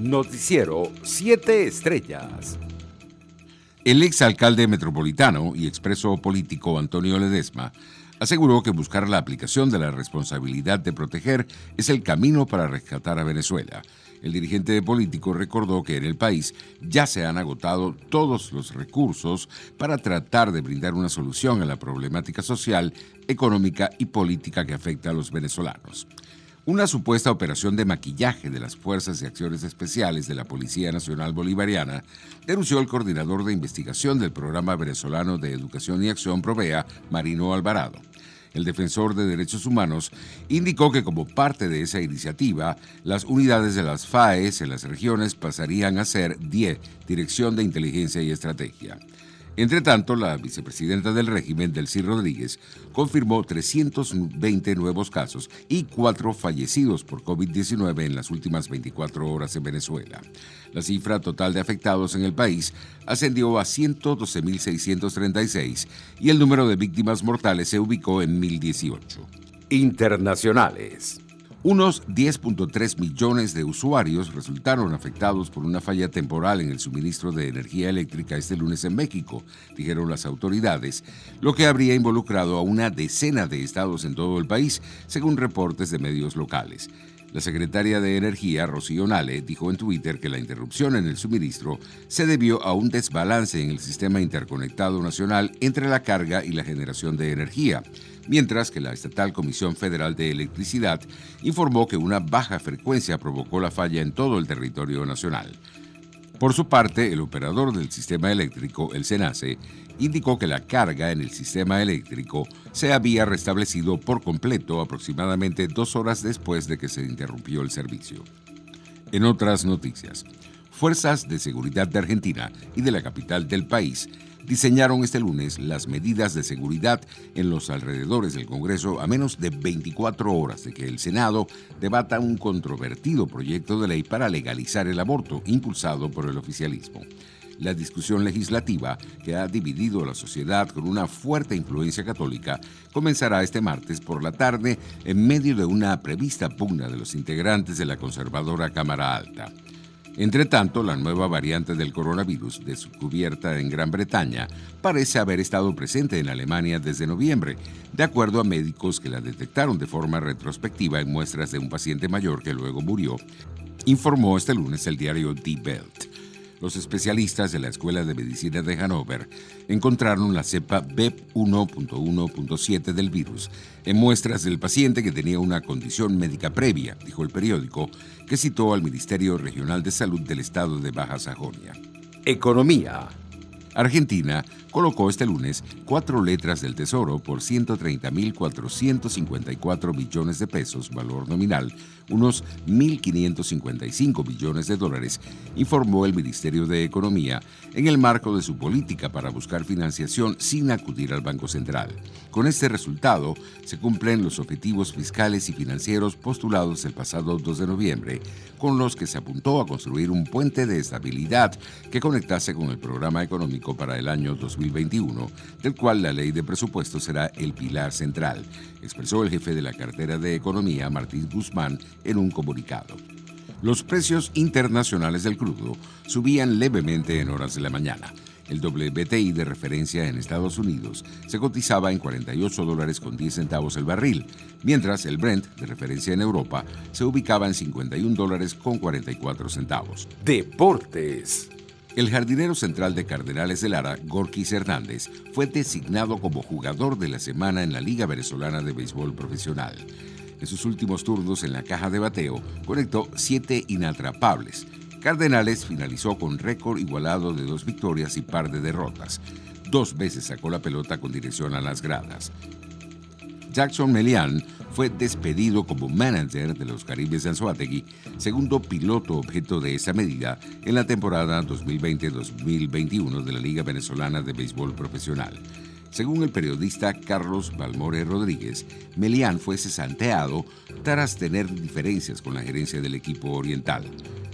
Noticiero 7 Estrellas. El exalcalde metropolitano y expreso político Antonio Ledesma aseguró que buscar la aplicación de la responsabilidad de proteger es el camino para rescatar a Venezuela. El dirigente político recordó que en el país ya se han agotado todos los recursos para tratar de brindar una solución a la problemática social, económica y política que afecta a los venezolanos. Una supuesta operación de maquillaje de las Fuerzas y Acciones Especiales de la Policía Nacional Bolivariana denunció el coordinador de investigación del Programa Venezolano de Educación y Acción Provea, Marino Alvarado. El defensor de derechos humanos indicó que como parte de esa iniciativa, las unidades de las FAES en las regiones pasarían a ser DIE, Dirección de Inteligencia y Estrategia. Entre tanto, la vicepresidenta del régimen, Delcy Rodríguez, confirmó 320 nuevos casos y cuatro fallecidos por COVID-19 en las últimas 24 horas en Venezuela. La cifra total de afectados en el país ascendió a 112.636 y el número de víctimas mortales se ubicó en 1.018. Internacionales. Unos 10.3 millones de usuarios resultaron afectados por una falla temporal en el suministro de energía eléctrica este lunes en México, dijeron las autoridades, lo que habría involucrado a una decena de estados en todo el país, según reportes de medios locales. La secretaria de Energía, Rocío Nale, dijo en Twitter que la interrupción en el suministro se debió a un desbalance en el sistema interconectado nacional entre la carga y la generación de energía, mientras que la estatal Comisión Federal de Electricidad informó que una baja frecuencia provocó la falla en todo el territorio nacional. Por su parte, el operador del sistema eléctrico, el SENACE, indicó que la carga en el sistema eléctrico se había restablecido por completo aproximadamente dos horas después de que se interrumpió el servicio. En otras noticias, fuerzas de seguridad de Argentina y de la capital del país diseñaron este lunes las medidas de seguridad en los alrededores del Congreso a menos de 24 horas de que el Senado debata un controvertido proyecto de ley para legalizar el aborto impulsado por el oficialismo. La discusión legislativa, que ha dividido a la sociedad con una fuerte influencia católica, comenzará este martes por la tarde en medio de una prevista pugna de los integrantes de la conservadora Cámara Alta. Entre tanto, la nueva variante del coronavirus, descubierta en Gran Bretaña, parece haber estado presente en Alemania desde noviembre, de acuerdo a médicos que la detectaron de forma retrospectiva en muestras de un paciente mayor que luego murió, informó este lunes el diario Die Welt. Los especialistas de la Escuela de Medicina de Hannover encontraron la cepa BEP 1.1.7 del virus en muestras del paciente que tenía una condición médica previa, dijo el periódico, que citó al Ministerio Regional de Salud del Estado de Baja Sajonia. Economía. Argentina colocó este lunes cuatro letras del Tesoro por 130.454 billones de pesos, valor nominal, unos 1.555 billones de dólares, informó el Ministerio de Economía en el marco de su política para buscar financiación sin acudir al Banco Central. Con este resultado, se cumplen los objetivos fiscales y financieros postulados el pasado 2 de noviembre, con los que se apuntó a construir un puente de estabilidad que conectase con el programa económico para el año 2021, del cual la ley de presupuesto será el pilar central, expresó el jefe de la cartera de Economía, Martín Guzmán, en un comunicado. Los precios internacionales del crudo subían levemente en horas de la mañana. El WTI de referencia en Estados Unidos se cotizaba en 48 dólares con 10 centavos el barril, mientras el Brent de referencia en Europa se ubicaba en 51 dólares con 44 centavos. Deportes. El jardinero central de Cardenales de Lara, Gorkis Hernández, fue designado como jugador de la semana en la Liga Venezolana de Béisbol Profesional. En sus últimos turnos en la caja de bateo, conectó siete inatrapables. Cardenales finalizó con récord igualado de dos victorias y par de derrotas. Dos veces sacó la pelota con dirección a las gradas. Jackson Melian fue despedido como manager de los Caribes de Anzuategui, segundo piloto objeto de esa medida en la temporada 2020-2021 de la Liga Venezolana de Béisbol Profesional. Según el periodista Carlos Balmore Rodríguez, Melián fue cesanteado tras tener diferencias con la gerencia del equipo oriental.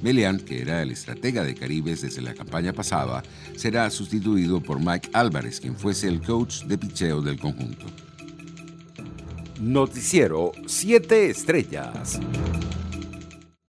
Melián, que era el estratega de Caribes desde la campaña pasada, será sustituido por Mike Álvarez, quien fuese el coach de picheo del conjunto. Noticiero 7 Estrellas.